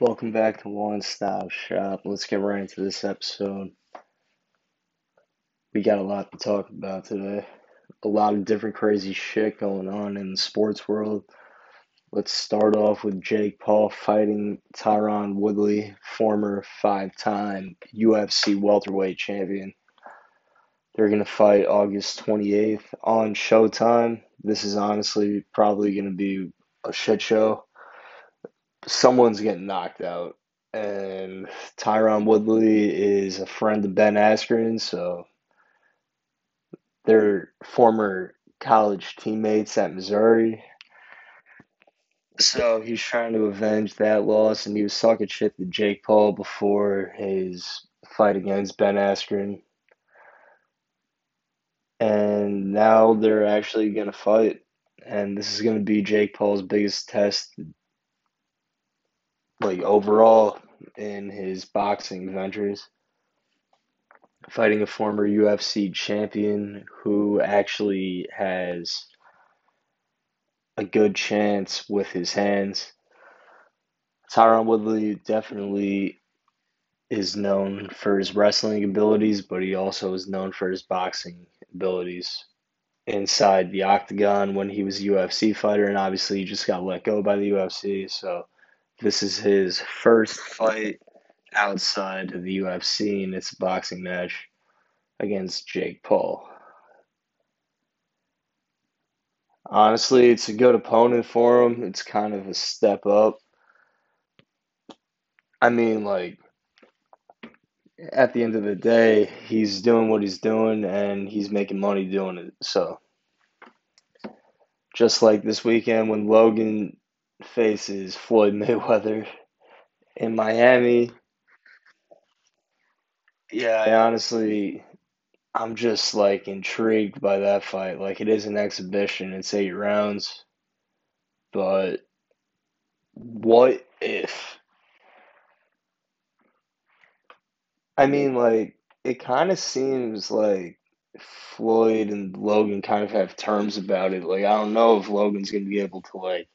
Welcome back to One Stop Shop. Let's get right into this episode. We got a lot to talk about today. A lot of different crazy shit going on in the sports world. Let's start off with Jake Paul fighting Tyron Woodley, former five time UFC welterweight champion. They're going to fight August 28th on Showtime. This is honestly probably going to be a shit show. Someone's getting knocked out. And Tyron Woodley is a friend of Ben Askren, so they're former college teammates at Missouri. So he's trying to avenge that loss, and he was talking shit to Jake Paul before his fight against Ben Askren. And now they're actually going to fight. And this is going to be Jake Paul's biggest test, like overall, in his boxing ventures. Fighting a former UFC champion who actually has a good chance with his hands. Tyron Woodley definitely is known for his wrestling abilities, but he also is known for his boxing abilities inside the octagon when he was a UFC fighter, and obviously he just got let go by the UFC. So this is his first fight outside of the UFC, and it's a boxing match against Jake Paul. Honestly, it's a good opponent for him. It's kind of a step up. I mean, like, at the end of the day, he's doing what he's doing and he's making money doing it. So, just like this weekend when Logan faces Floyd Mayweather in Miami, yeah, I honestly I'm just like intrigued by that fight. Like it is an exhibition, it's eight rounds, but what if? I mean, like it kind of seems like Floyd and Logan kind of have terms about it. Like I don't know if Logan's gonna be able to like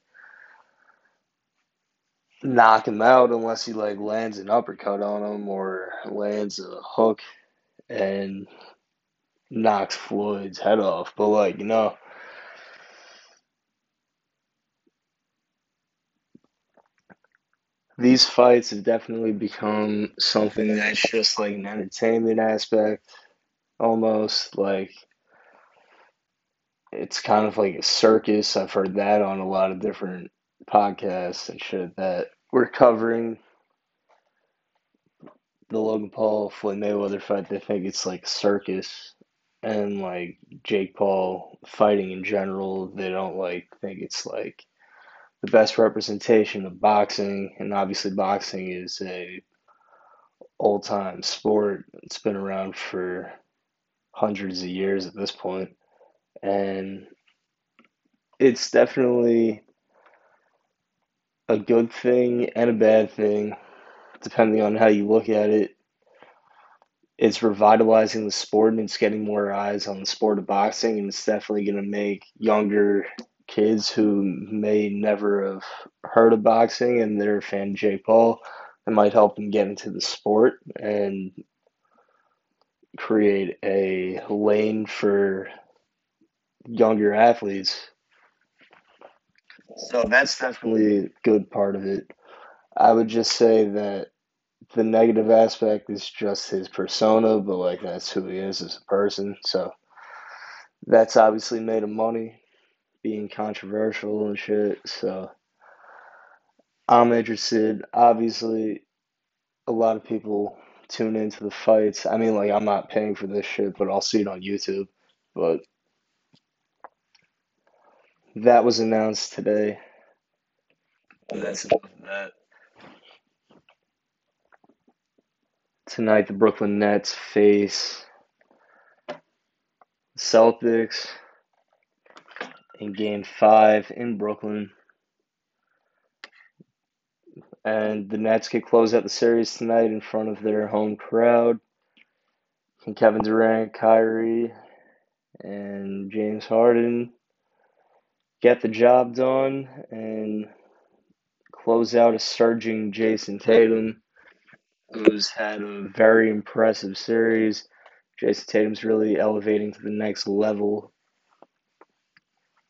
knock him out unless he like lands an uppercut on him or lands a hook and knocks Floyd's head off. But like, you know, these fights have definitely become something that's just like an entertainment aspect almost like it's kind of like a circus. I've heard that on a lot of different podcasts and shit that we're covering the Logan Paul Floyd Mayweather fight. They think it's like circus and like Jake Paul fighting in general, they don't like think it's like the best representation of boxing. And obviously, boxing is a old time sport. It's been around for hundreds of years at this point, and it's definitely a good thing and a bad thing, depending on how you look at it. It's revitalizing the sport and it's getting more eyes on the sport of boxing and it's definitely going to make younger kids who may never have heard of boxing and they're a fan of Jake Paul it might help them get into the sport and create a lane for younger athletes so that's definitely a good part of it i would just say that the negative aspect is just his persona, but like that's who he is as a person. So that's obviously made him money, being controversial and shit. So I'm interested. Obviously, a lot of people tune into the fights. I mean, like I'm not paying for this shit, but I'll see it on YouTube. But that was announced today. That's enough of that. Tonight, the Brooklyn Nets face Celtics in game five in Brooklyn. And the Nets could close out the series tonight in front of their home crowd. Can Kevin Durant, Kyrie, and James Harden get the job done and close out a surging Jayson Tatum, who's had a very impressive series. Jayson Tatum's really elevating to the next level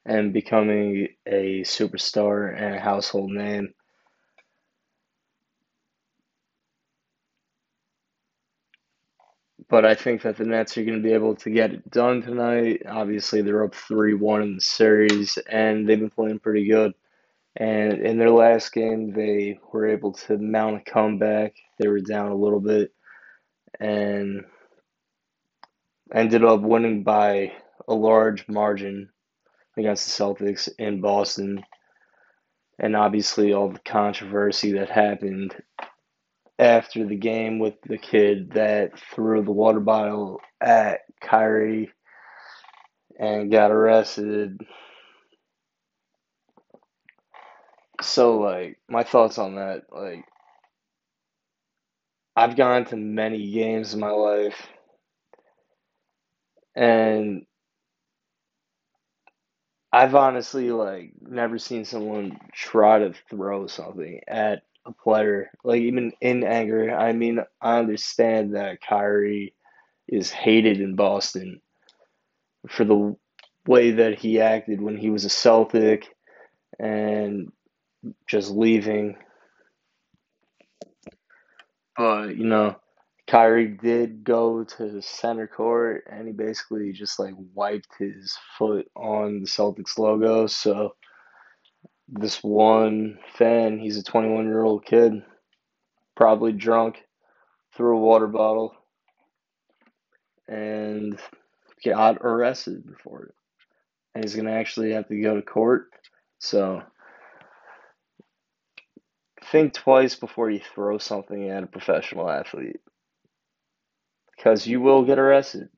and becoming a superstar and a household name. But I think that the Nets are going to be able to get it done tonight. Obviously, they're up 3 1 in the series, and they've been playing pretty good. And in their last game, they were able to mount a comeback. They were down a little bit and ended up winning by a large margin against the Celtics in Boston. And obviously, all the controversy that happened after the game with the kid that threw the water bottle at Kyrie and got arrested. So, like, my thoughts on that, like, I've gone to many games in my life, and I've honestly like never seen someone try to throw something at a player, like even in anger. I mean, I understand that Kyrie is hated in Boston for the way that he acted when he was a Celtic and just leaving. But, you know, Kyrie did go to center court and he basically just like wiped his foot on the Celtics logo. So this one fan, he's a 21 year old kid, probably drunk, threw a water bottle, and got arrested for it. And he's gonna actually have to go to court. So think twice before you throw something at a professional athlete because you will get arrested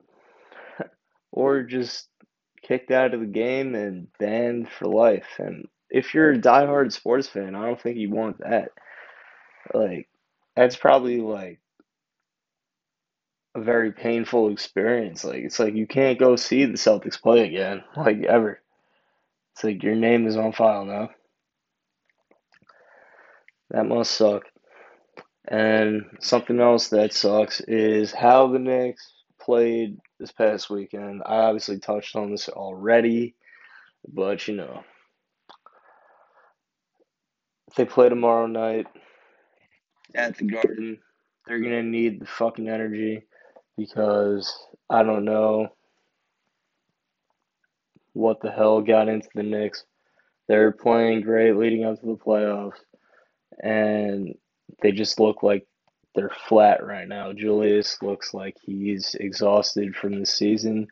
or just kicked out of the game and banned for life. And if you're a diehard sports fan, I don't think you want that. Like, that's probably like a very painful experience. Like, it's like you can't go see the Celtics play again, like, ever. It's like your name is on file now. That must suck. And something else that sucks is how the Knicks played this past weekend. I obviously touched on this already, but you know, they play tomorrow night at the Garden, they're gonna need the fucking energy because I don't know what the hell got into the Knicks. They're playing great leading up to the playoffs, and they just look like they're flat right now. Julius looks like he's exhausted from the season.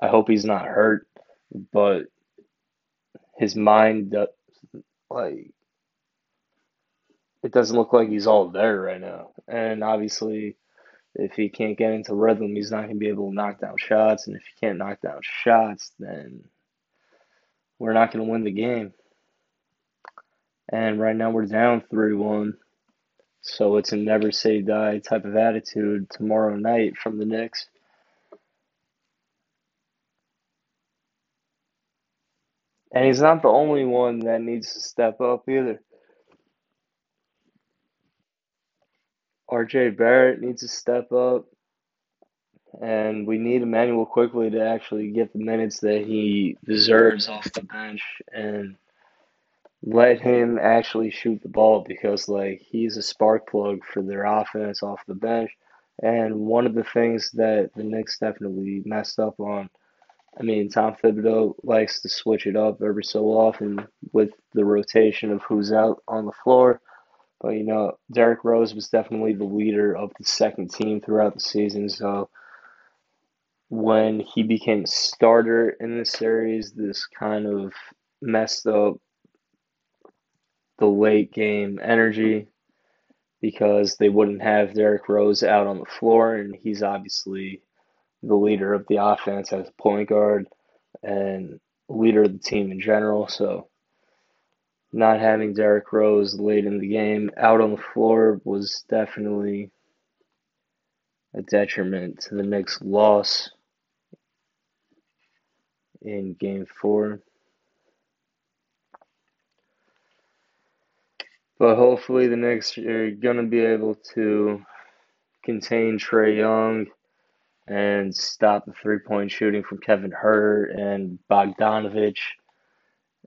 I hope he's not hurt, but his mind, like, it doesn't look like he's all there right now. And obviously, if he can't get into rhythm, he's not going to be able to knock down shots. And if he can't knock down shots, then we're not going to win the game. And right now we're down 3 1. So it's a never say die type of attitude tomorrow night from the Knicks. And he's not the only one that needs to step up either. RJ Barrett needs to step up. And we need Immanuel Quickley to actually get the minutes that he deserves off the bench and let him actually shoot the ball because like he's a spark plug for their offense off the bench. And one of the things that the Knicks definitely messed up on, I mean, Tom Thibodeau likes to switch it up every so often with the rotation of who's out on the floor. But you know, Derrick Rose was definitely the leader of the second team throughout the season. So when he became a starter in the series, this kind of messed up the late game energy because they wouldn't have Derrick Rose out on the floor, and he's obviously the leader of the offense as a point guard and leader of the team in general. So, not having Derrick Rose late in the game out on the floor was definitely a detriment to the Knicks' loss in game four. But hopefully the Knicks are going to be able to contain Trae Young and stop the three point shooting from Kevin Huerter and Bogdanovich.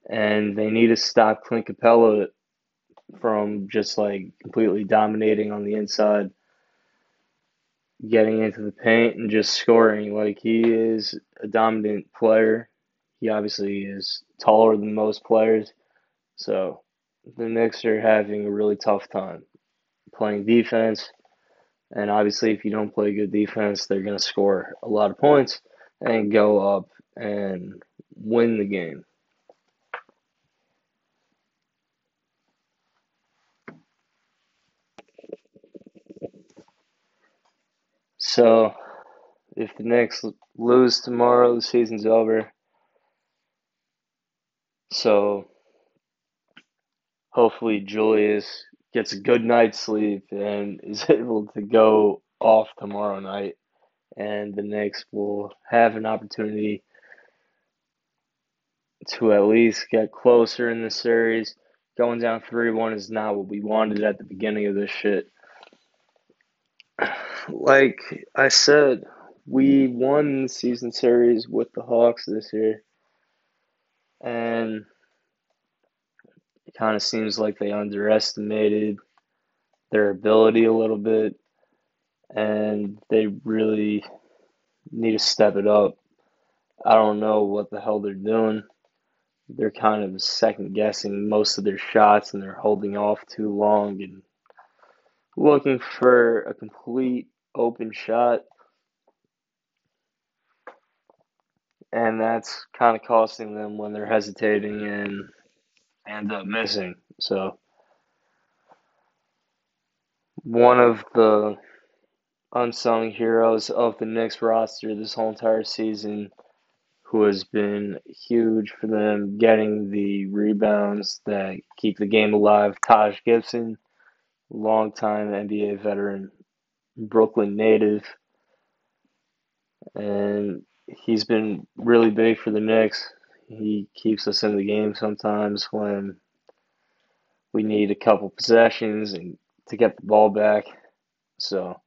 And they need to stop Clint Capela from just like completely dominating on the inside, getting into the paint and just scoring. Like he is a dominant player. He obviously is taller than most players. So the Knicks are having a really tough time playing defense. And obviously, if you don't play good defense, they're going to score a lot of points and go up and win the game. So, if the Knicks lose tomorrow, the season's over. So, hopefully, Julius gets a good night's sleep and is able to go off tomorrow night. And the Knicks will have an opportunity to at least get closer in the series. Going down 3 1 is not what we wanted at the beginning of this shit like I said, we won the season series with the Hawks this year, and it kind of seems like they underestimated their ability a little bit, and they really need to step it up. I don't know what the hell they're doing. They're kind of second guessing most of their shots, and they're holding off too long and looking for a complete open shot. And that's kind of costing them when they're hesitating and end up missing. So, one of the unsung heroes of the Knicks roster this whole entire season, who has been huge for them getting the rebounds that keep the game alive, Taj Gibson, longtime NBA veteran Brooklyn native, and he's been really big for the Knicks. He keeps us in the game sometimes when we need a couple possessions and to get the ball back. So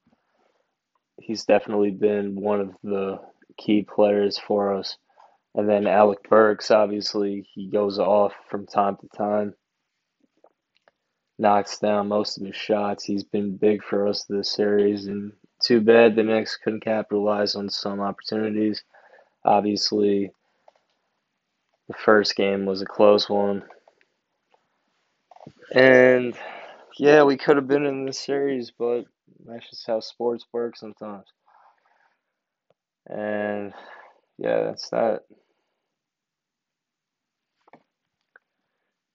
he's definitely been one of the key players for us. And then Alec Burks, obviously, he goes off from time to time knocks down most of his shots. He's been big for us this series, and too bad the Knicks couldn't capitalize on some opportunities. Obviously, the first game was a close one. And yeah, we could have been in this series, but that's just how sports work sometimes. And yeah, that's that.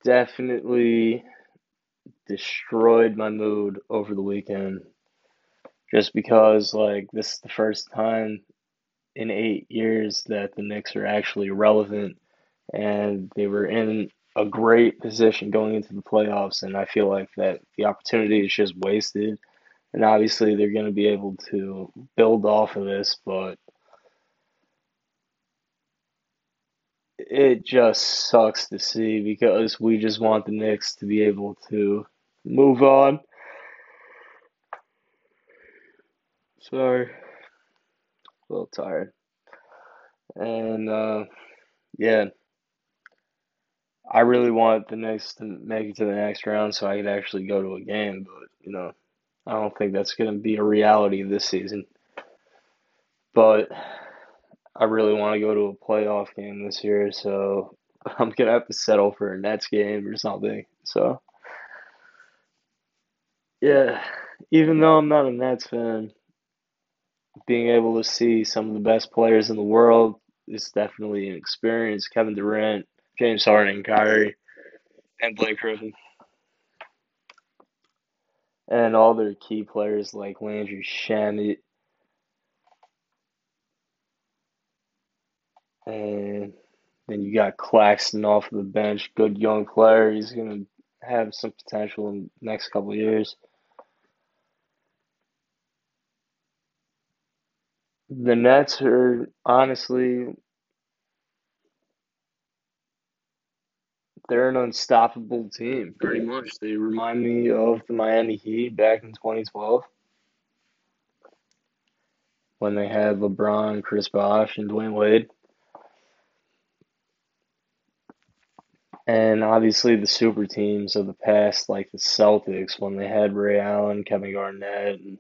Definitely destroyed my mood over the weekend just because like this is the first time in eight years that the Knicks are actually relevant and they were in a great position going into the playoffs and I feel like that the opportunity is just wasted. And obviously they're going to be able to build off of this but it just sucks to see because we just want the Knicks to be able to move on. Sorry, a little tired. And uh, yeah, I really want the next to make it to the next round so I could actually go to a game. But you know, I don't think that's going to be a reality this season. But I really want to go to a playoff game this year, so I'm gonna have to settle for a Nets game or something. So. Yeah, even though I'm not a Nets fan, being able to see some of the best players in the world is definitely an experience. Kevin Durant, James Harden, Kyrie, and Blake Griffin. And all their key players like Landry Shamet and then you got Claxton off of the bench, good young player. He's gonna have some potential in the next couple years. The Nets are honestly they're an unstoppable team, pretty much. They remind me of the Miami Heat back in 2012 when they had LeBron, Chris Bosh, and Dwyane Wade. And obviously the super teams of the past, like the Celtics, when they had Ray Allen, Kevin Garnett, and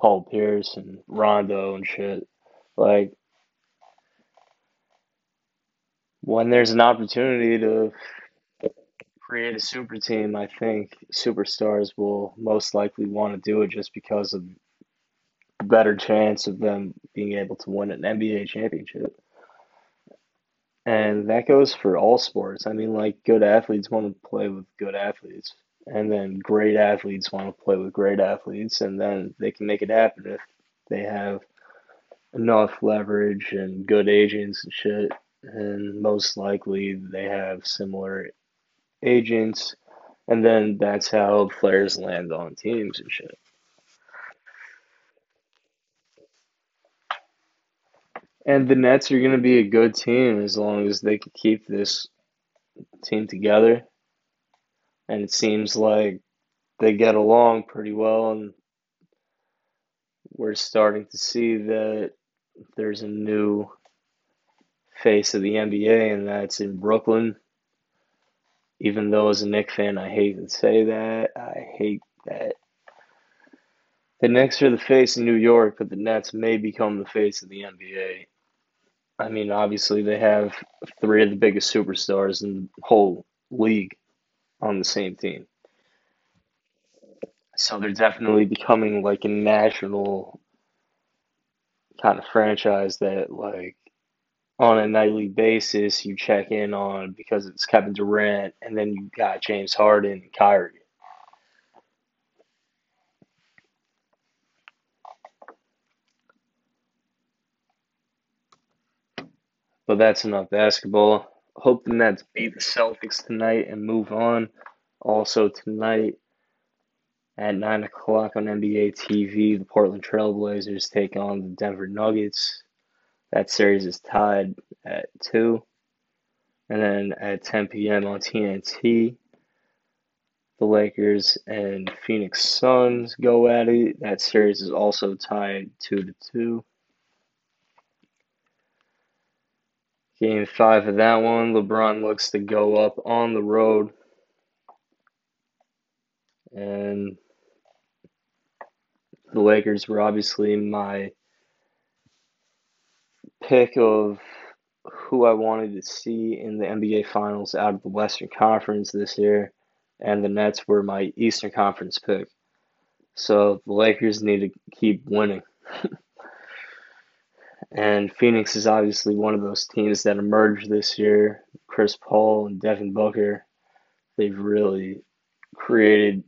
Paul Pierce, and Rondo and shit. Like, when there's an opportunity to create a super team, I think superstars will most likely want to do it just because of the better chance of them being able to win an NBA championship. And that goes for all sports. I mean, like, good athletes want to play with good athletes. And then great athletes want to play with great athletes. And then they can make it happen if they have enough leverage and good agents and shit. And most likely they have similar agents. And then that's how players land on teams and shit. And the Nets are going to be a good team as long as they can keep this team together. And it seems like they get along pretty well. And we're starting to see that there's a new face of the NBA, and that's in Brooklyn. Even though, as a Knicks fan, I hate to say that. I hate that. The Knicks are the face of New York, but the Nets may become the face of the NBA. I mean, obviously they have three of the biggest superstars in the whole league on the same team. So they're definitely becoming like a national kind of franchise that like on a nightly basis you check in on because it's Kevin Durant and then you got James Harden and Kyrie. But that's enough basketball. Hope the Nets beat the Celtics tonight and move on. Also tonight at nine o'clock on NBA TV, the Portland Trailblazers take on the Denver Nuggets. That series is tied at two. And then at 10 p.m. on TNT, the Lakers and Phoenix Suns go at it. That series is also tied two to two. Game five of that one, LeBron looks to go up on the road. And the Lakers were obviously my pick of who I wanted to see in the NBA Finals out of the Western Conference this year, and the Nets were my Eastern Conference pick. So the Lakers need to keep winning. And Phoenix is obviously one of those teams that emerged this year. Chris Paul and Devin Booker, they've really created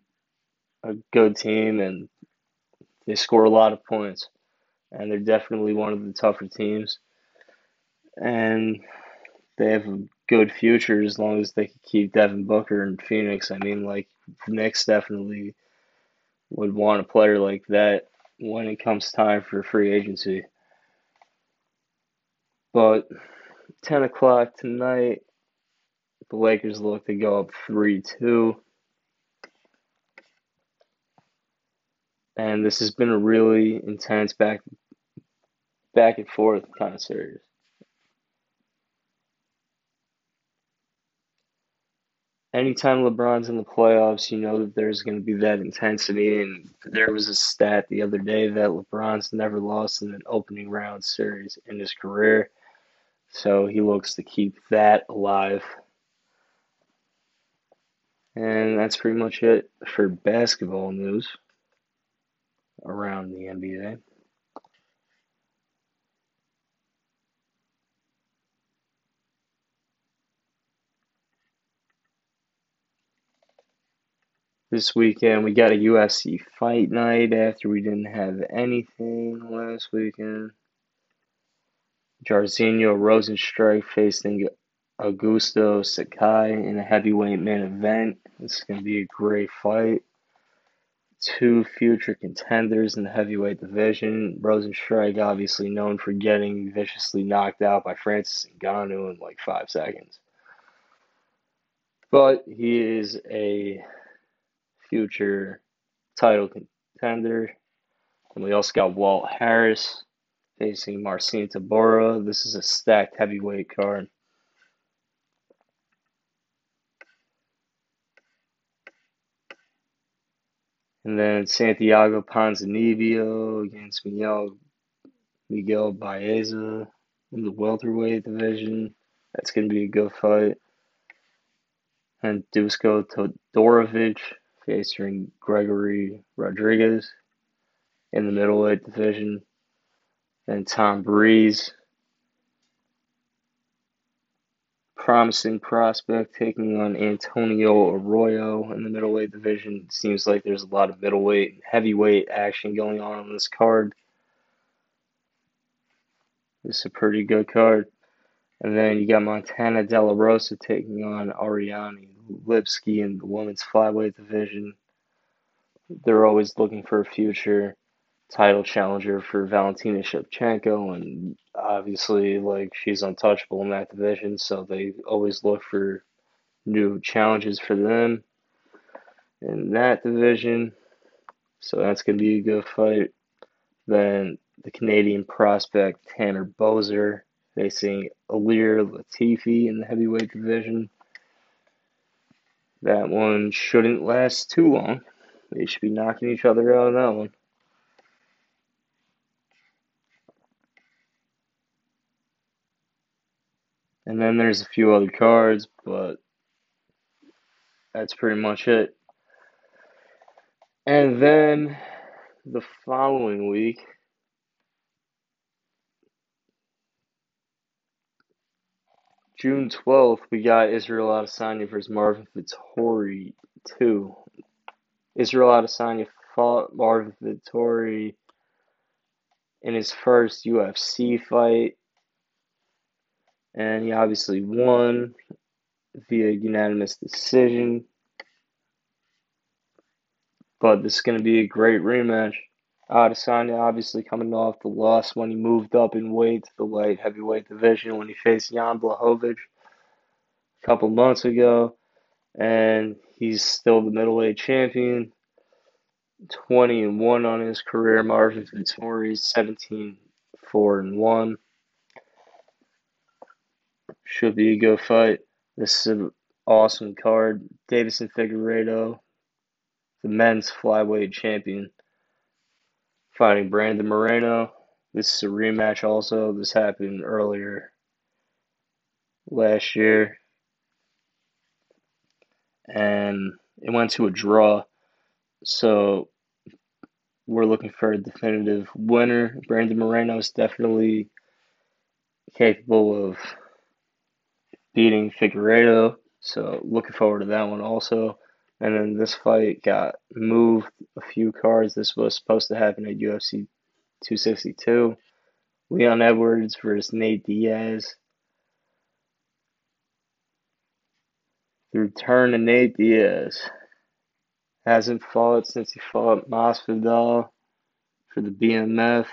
a good team and they score a lot of points. And they're definitely one of the tougher teams. And they have a good future as long as they can keep Devin Booker in Phoenix. I mean, like, the Knicks definitely would want a player like that when it comes time for free agency. But 10 o'clock tonight, the Lakers look to go up 3 2. And this has been a really intense back back and forth kind of series. Anytime LeBron's in the playoffs, you know that there's going to be that intensity. And there was a stat the other day that LeBron's never lost in an opening round series in his career. So he looks to keep that alive. And that's pretty much it for basketball news around the NBA. This weekend we got a UFC fight night after we didn't have anything last weekend. Jairzinho Rozenstruik facing Augusto Sakai in a heavyweight main event. This is going to be a great fight. Two future contenders in the heavyweight division. Rozenstruik, obviously known for getting viciously knocked out by Francis Ngannou in like five seconds. But he is a future title contender. And we also got Walt Harris facing Marcin Tybura. This is a stacked heavyweight card. And then Santiago Ponzinibbio against Miguel Miguel Baeza in the welterweight division. That's going to be a good fight. And Dusko Todorovic facing Gregory Rodrigues in the middleweight division. And Tom Breeze, promising prospect, taking on Antonio Arroyo in the middleweight division. Seems like there's a lot of middleweight and heavyweight action going on on this card. This is a pretty good card. And then you got Montana De La Rosa taking on Ariane Lipski in the women's flyweight division. They're always looking for a future title challenger for Valentina Shevchenko, and obviously, like she's untouchable in that division, so they always look for new challenges for them in that division. So that's gonna be a good fight. Then the Canadian prospect Tanner Boser facing Ilir Latifi in the heavyweight division. That one shouldn't last too long. They should be knocking each other out on that one. And then there's a few other cards, but that's pretty much it. And then the following week, June 12th, we got Israel Adesanya versus Marvin Vettori 2. Israel Adesanya fought Marvin Vettori in his first UFC fight and he obviously won via unanimous decision. But this is going to be a great rematch. Adesanya obviously coming off the loss when he moved up in weight to the light heavyweight division when he faced Jan Blachowicz a couple months ago. And he's still the middleweight champion. 20 and 1 on his career. Marvin Vettori 17 4 and 1. Should be a good fight. This is an awesome card. Deiveson Figueiredo, the men's flyweight champion, fighting Brandon Moreno. This is a rematch also. This happened earlier last year. And it went to a draw. So we're looking for a definitive winner. Brandon Moreno is definitely capable of beating Figueiredo. So looking forward to that one also. And then this fight got moved a few cards. This was supposed to happen at UFC 262. Leon Edwards versus Nate Diaz. The return of Nate Diaz. Hasn't fought since he fought Masvidal for the BMF.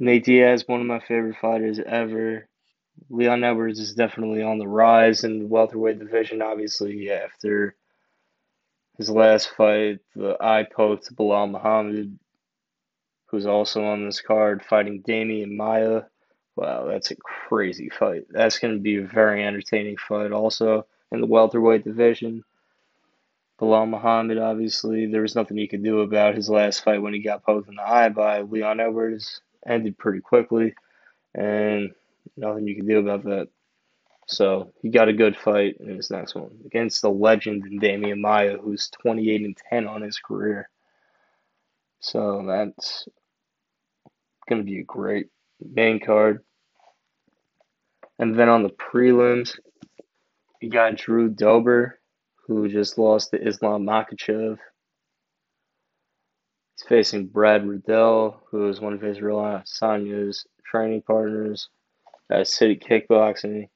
Nate Diaz, one of my favorite fighters ever. Leon Edwards is definitely on the rise in the welterweight division, obviously, after his last fight, the eye poke to Belal Muhammad, who's also on this card, fighting Demian Maya. Wow, that's a crazy fight. That's going to be a very entertaining fight also in the welterweight division. Belal Muhammad, obviously, there was nothing he could do about his last fight when he got poked in the eye by Leon Edwards ended pretty quickly, and nothing you can do about that. So he got a good fight in his next one against the legend Demian Maya, who's 28 and 10 on his career. So that's going to be a great main card. And then on the prelims, you got Drew Dober, who just lost to Islam Makhachev He's facing Brad Riddell, who is one of Israel Adesanya's training partners at City Kickboxing.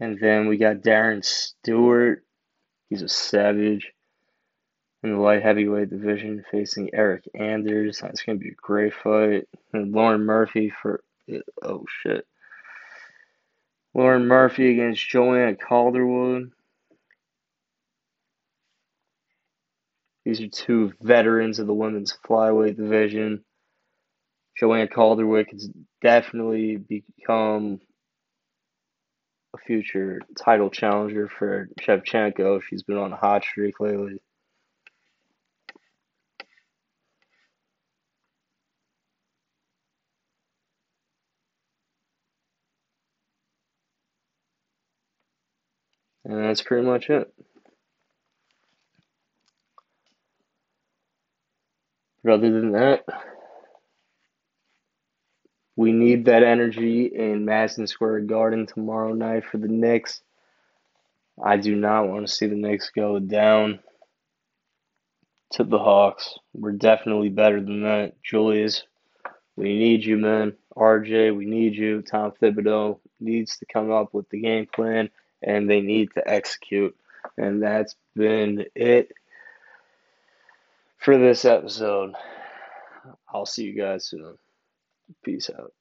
And then we got Darren Stewart. He's a savage in the light heavyweight division facing Eryk Anders. That's going to be a great fight. And Lauren Murphy for. Oh, shit. Lauren Murphy against Joanne Calderwood. These are two veterans of the women's flyweight division. Joanne Calderwood has definitely become a future title challenger for Shevchenko. She's been on a hot streak lately. And that's pretty much it. But other than that, we need that energy in Madison Square Garden tomorrow night for the Knicks. I do not want to see the Knicks go down to the Hawks. We're definitely better than that. Julius, we need you, man. RJ, we need you. Tom Thibodeau needs to come up with the game plan and they need to execute. And that's been it for this episode. I'll see you guys soon. Peace out.